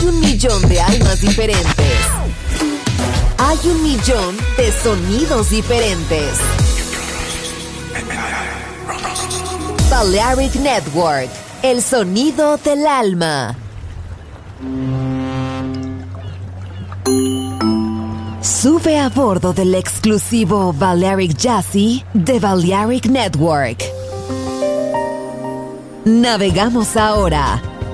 Hay un millón de almas diferentes. Hay un millón de sonidos diferentes. Balearic Network, el sonido del alma. Sube a bordo del exclusivo Balearic Jazzy de Balearic Network. Navegamos ahora.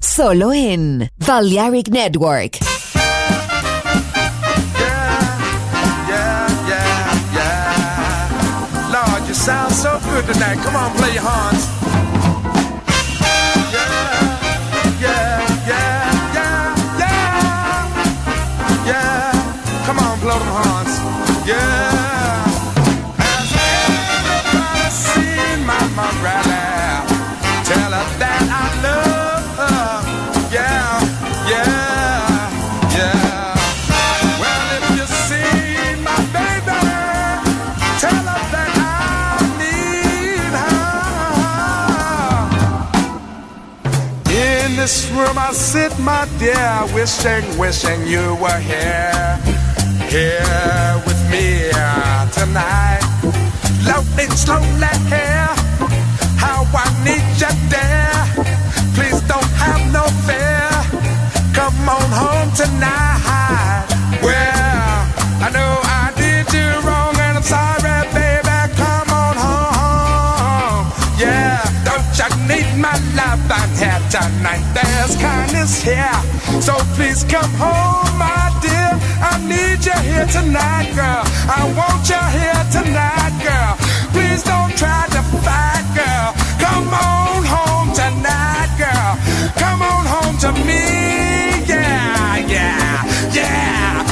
Solo en Balearic Network. Lord, you sound so good tonight. Come on, play your horns. Room I sit, my dear, wishing, wishing you were here, here with me uh, tonight. Slowly, slowly here, how I need you there. Please don't have no fear. Come on home tonight. Well, I know I did you wrong and I'm sorry, my love? I'm here tonight there's kindness here. So please come home, my dear. I need you here tonight, girl. I want you here tonight, girl. Please don't try to fight, girl. Come on home tonight, girl. Come on home to me. Yeah, yeah, yeah.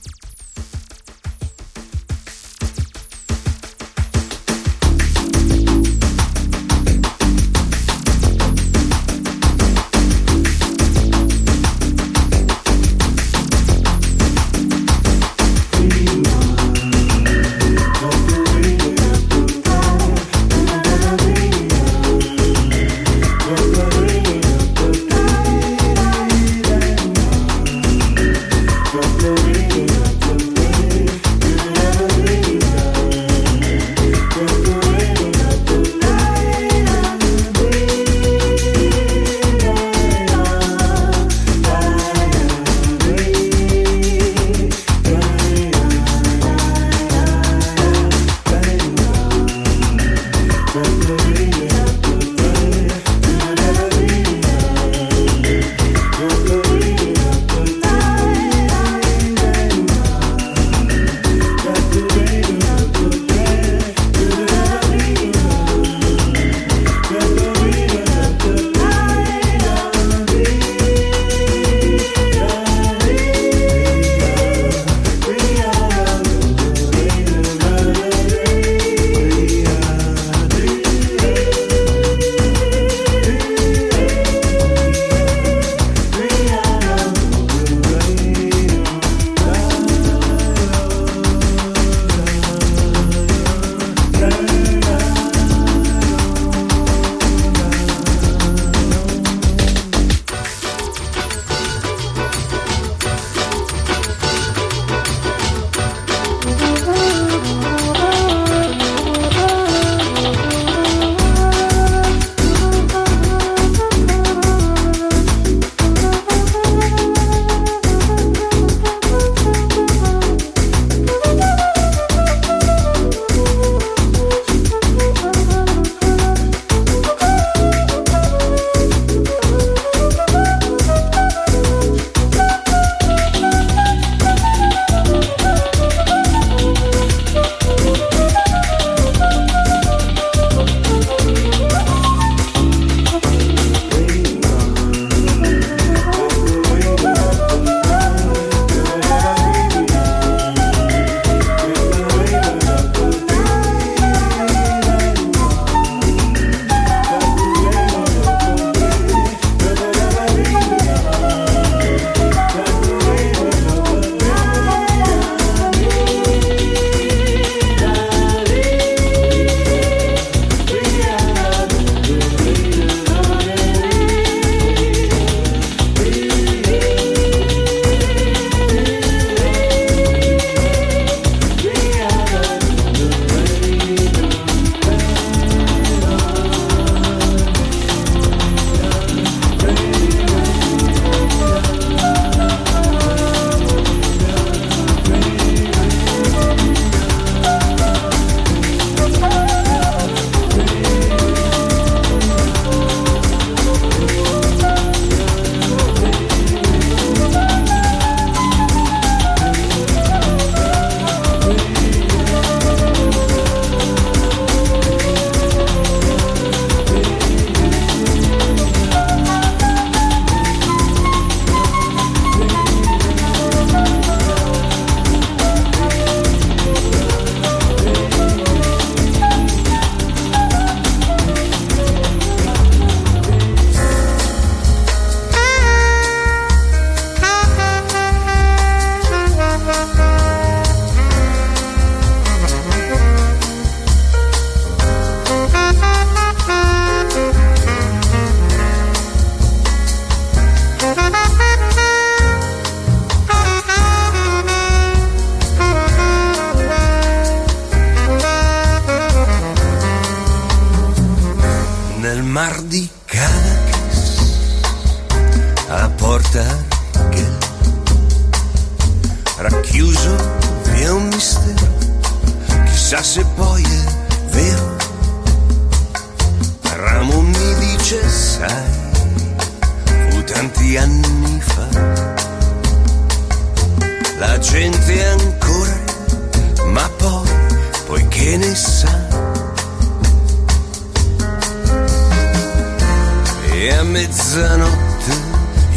Mezzanotte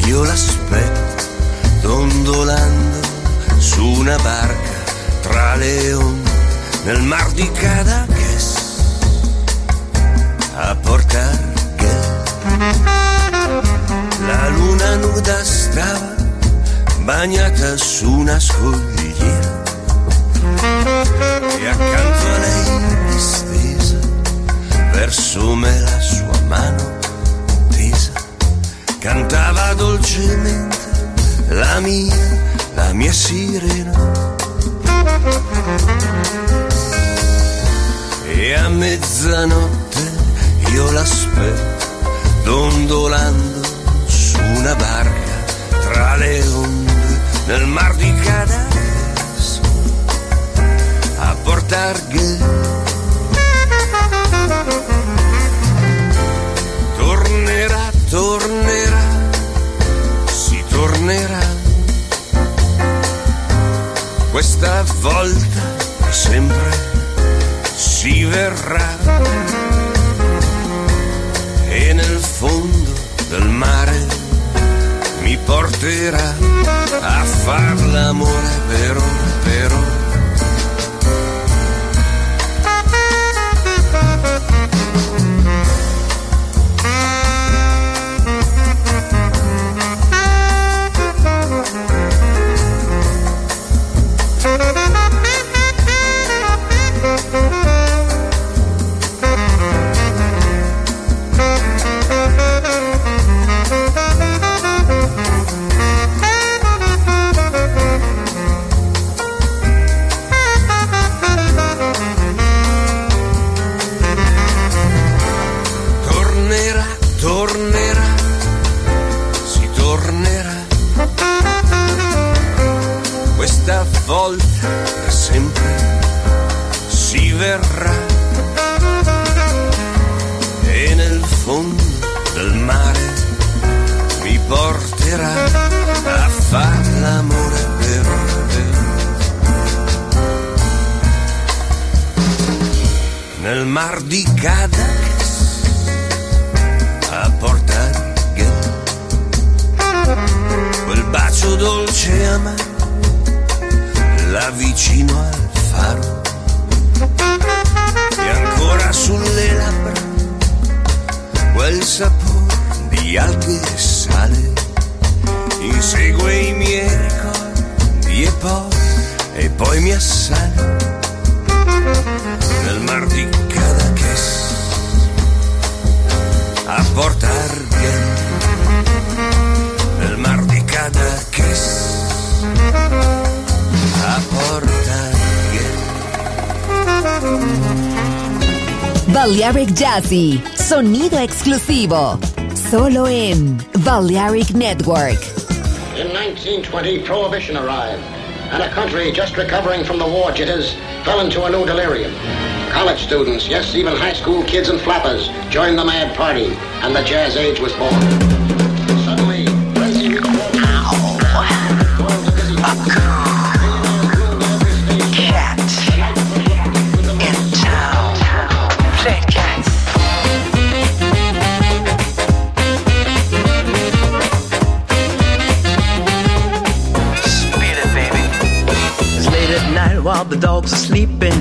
io l'aspetto dondolando su una barca tra le onde. Nel mar di Cadaqués a portar La luna nuda stava bagnata su una scogliera e accanto a lei distesa verso me la sua mano cantava dolcemente la mia, la mia sirena. E a mezzanotte io l'aspetto dondolando su una barca tra le onde nel mar di Cadaqués a portar Tornerà, si tornerà. Questa volta sempre si verrà. E nel fondo del mare mi porterà a far l'amore per ora, per ora. Exclusivo. Solo en Balearic Network. In 1920, Prohibition arrived, and a country just recovering from the war jitters fell into a new delirium. College students, yes, even high school kids and flappers, joined the mad party, and the jazz age was born. While the dogs are sleeping.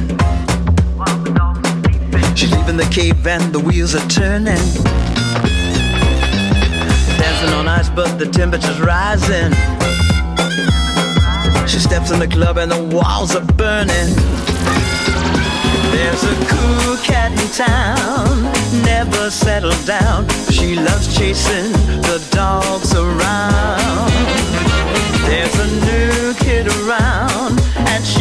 She's leaving the cave and the wheels are turning. Dancing on ice, but the temperature's rising. She steps in the club and the walls are burning. There's a cool cat in town, never settled down. She loves chasing the dogs around. There's a new kid around,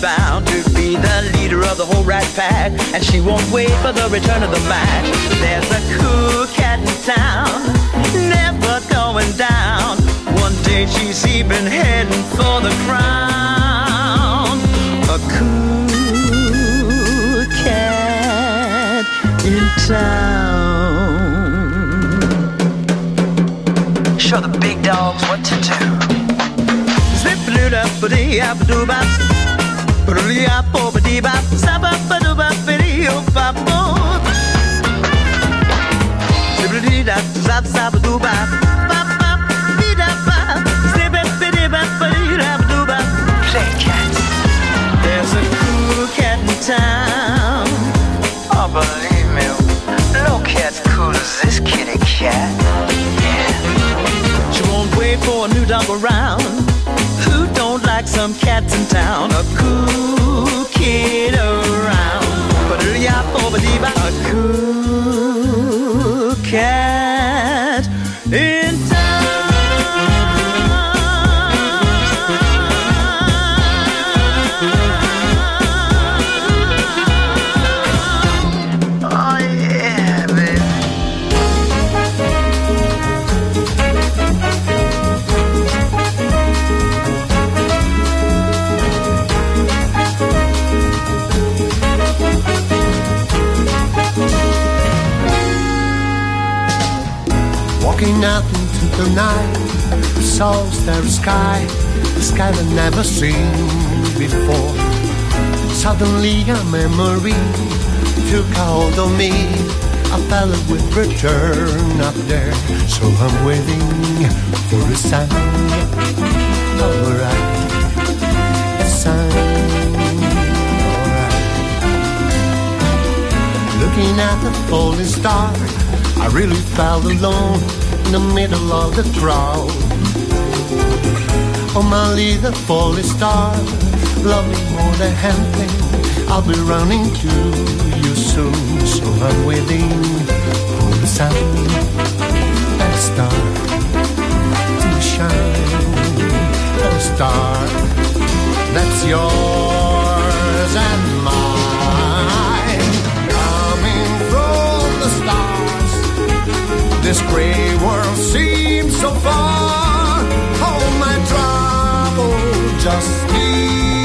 Bound to be the leader of the whole rat pack. And she won't wait for the return of the match. There's a cool cat in town, never going down. One day she's even heading for the crown. A cool cat in town. Show the big dogs what to do. Zip Play cats. There's a cool cat in town. Oh, believe me, no cat's cool as this kitty cat. She won't wait for a new around. Don't like some cats in town? A cool kid around. But a cool cat Walking out into the night, the soul starry sky, the sky I've never seen before. Suddenly a memory took hold of me. A felt it would return up there, so I'm waiting for a sign. A sign. Alright. Looking at the falling star, I really felt alone in the middle of the crowd. Oh, my little falling star, love me more than anything. I'll be running to you soon, so I'm waiting for the sun and a star to shine. A star that's yours and This gray world seems so far. All my trouble just disappear.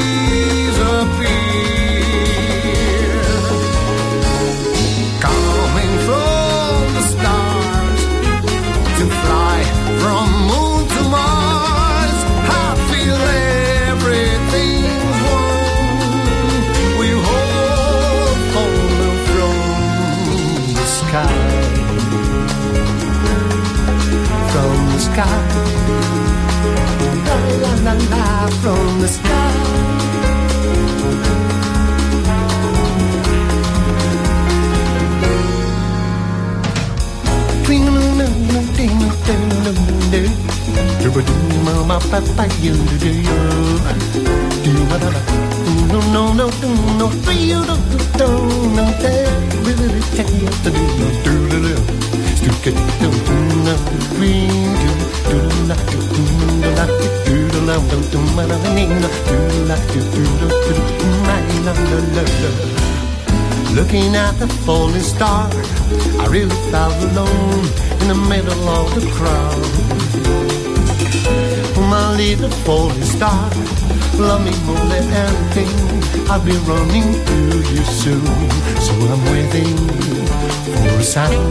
Sky. La la la from the sky. No, no, no, no, no, for you, no, no, no, really take you to do, Looking at the falling star, I really felt alone in the middle of the crowd. My little falling star, love me more than anything. I'll be running to you soon, so I'm waiting for a sign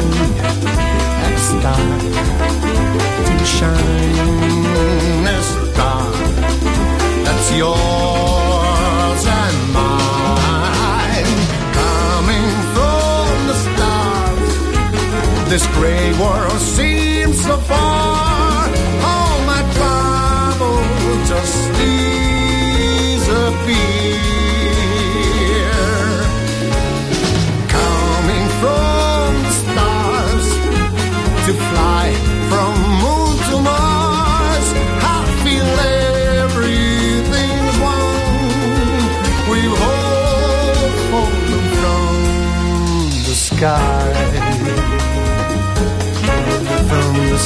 that star to shine. Yours and mine, coming from the stars. This gray world seems so far. All my trouble just disappear.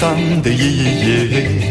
淡的一夜夜。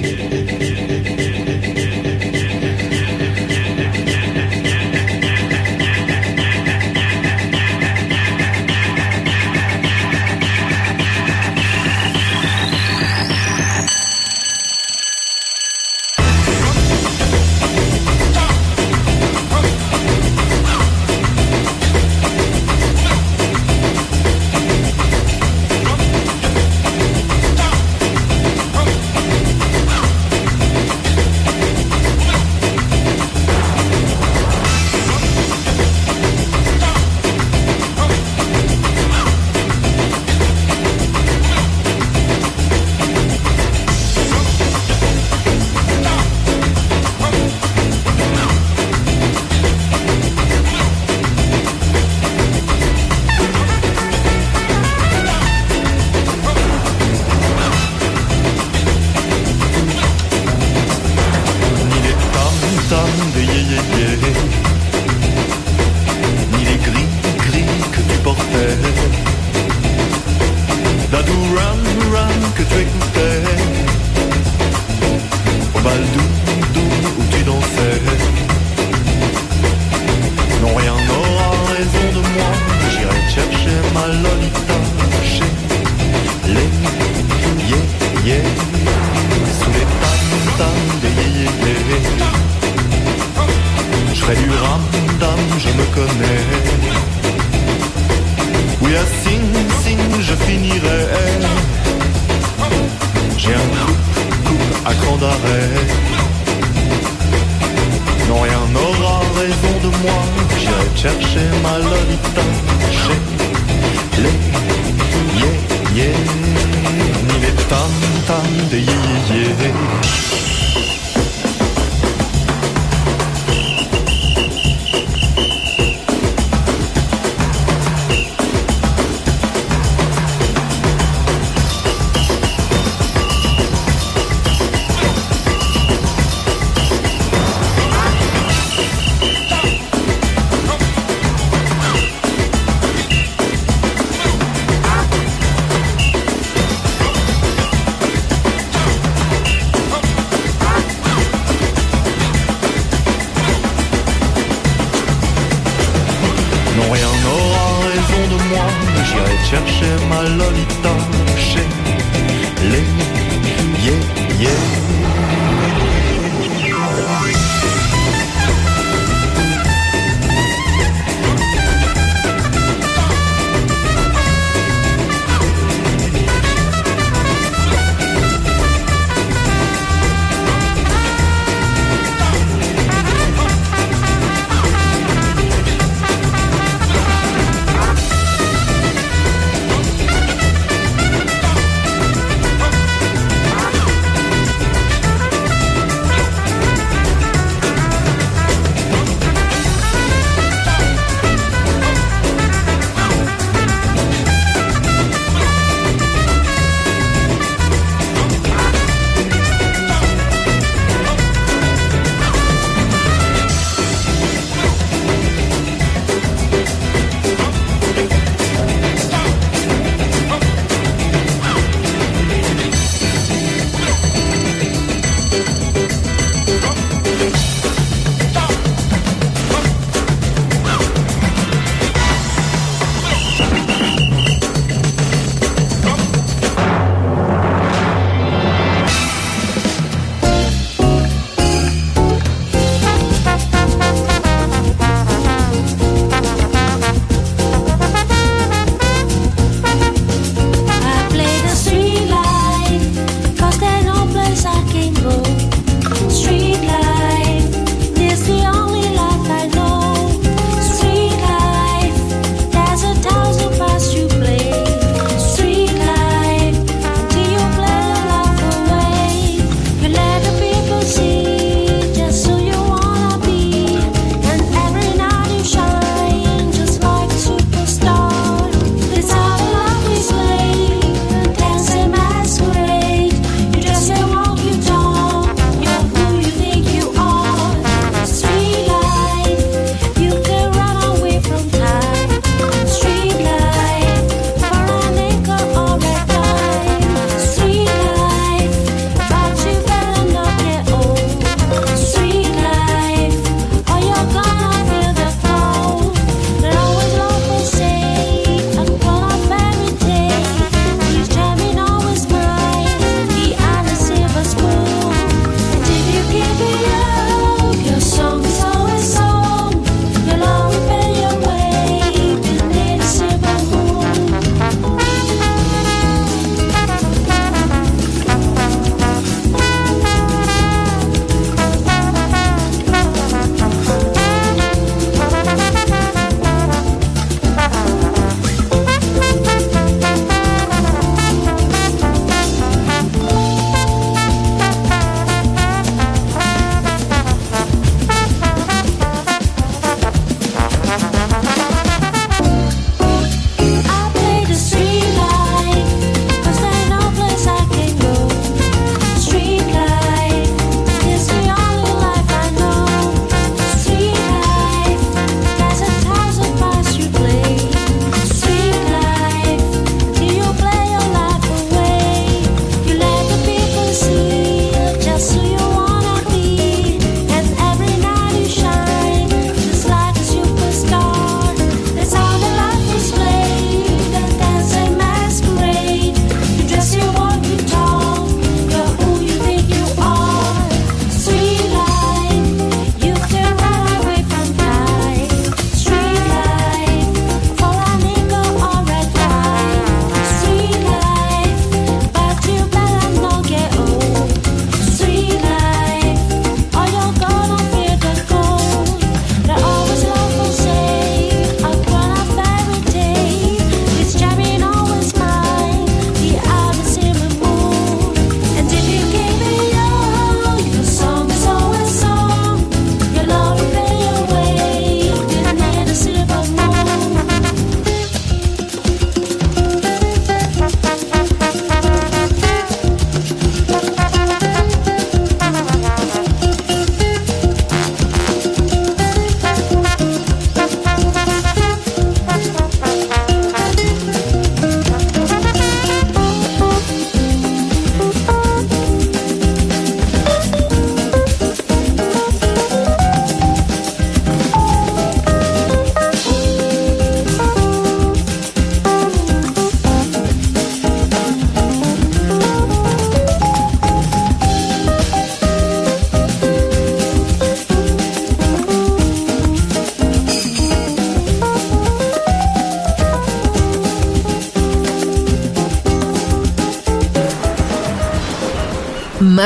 zatrzyma lolitoszy. Le, je, je, nie tam, tam, je, je.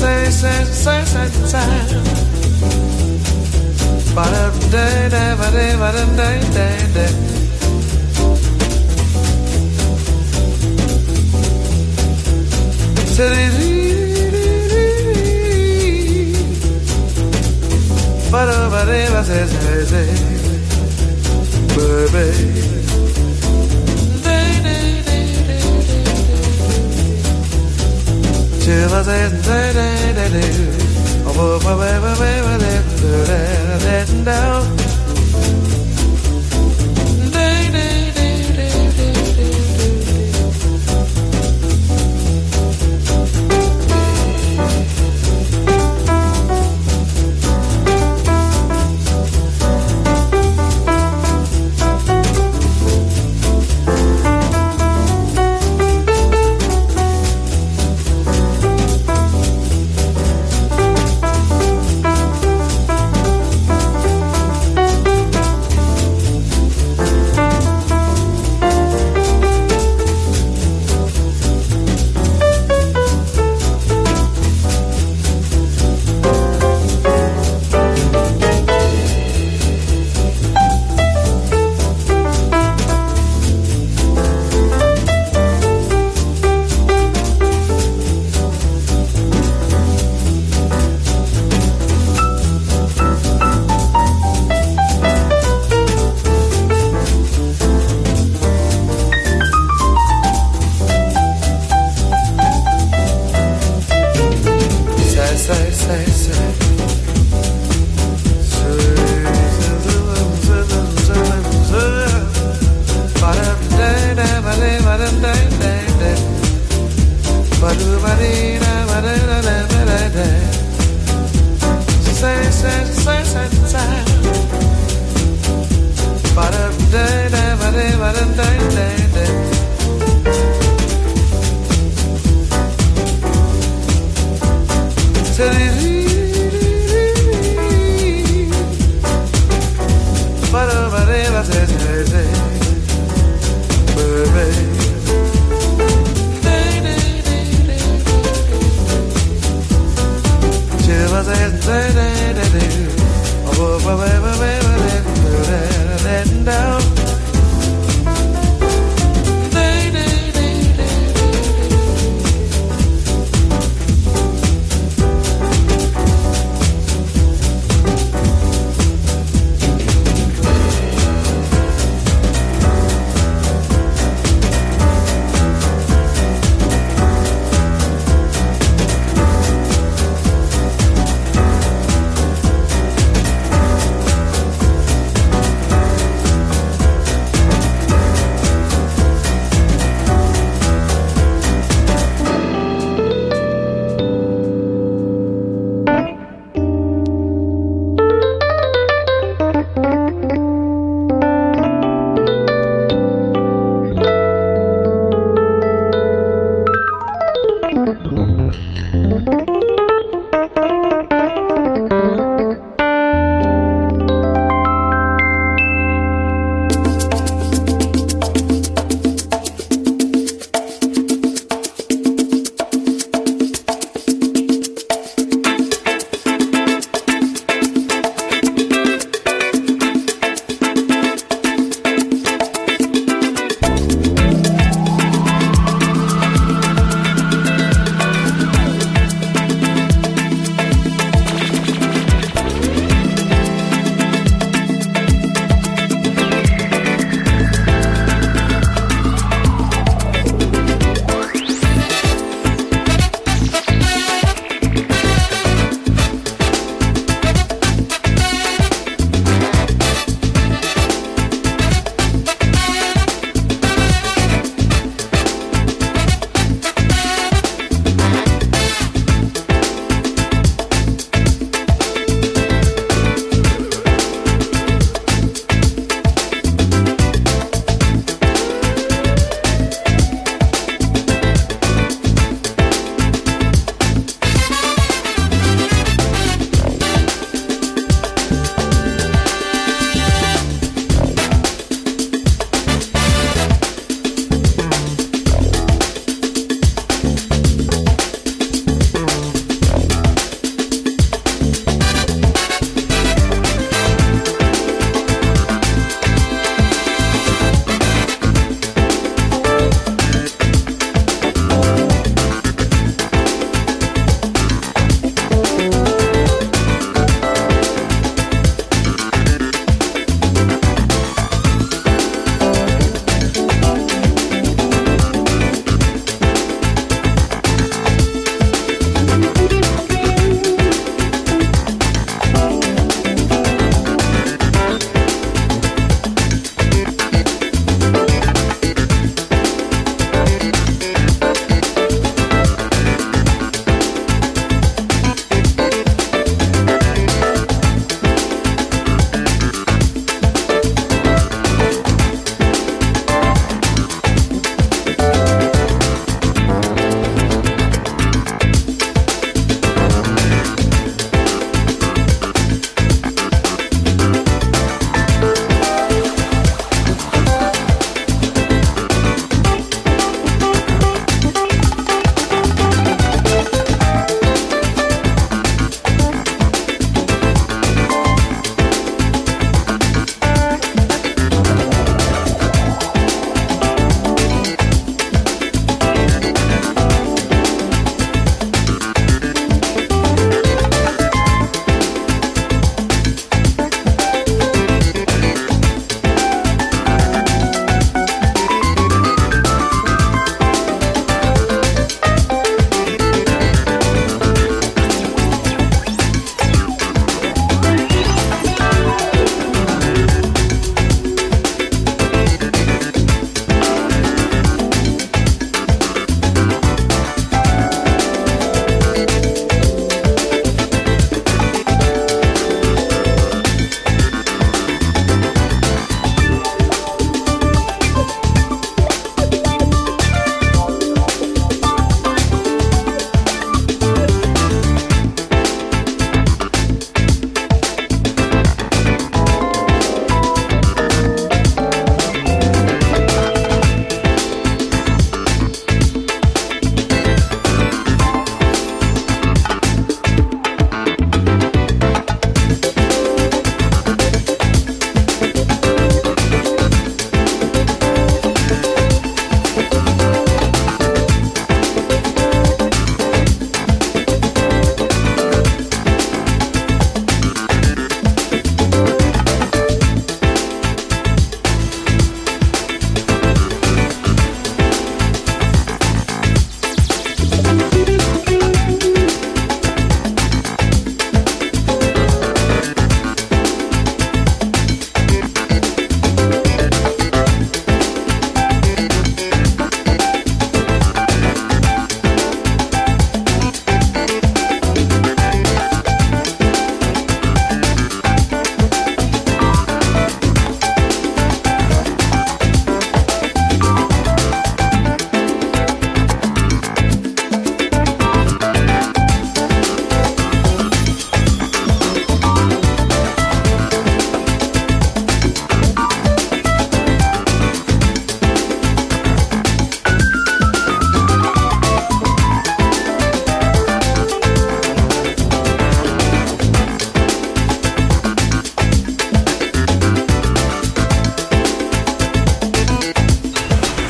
say, say, say, say. Down.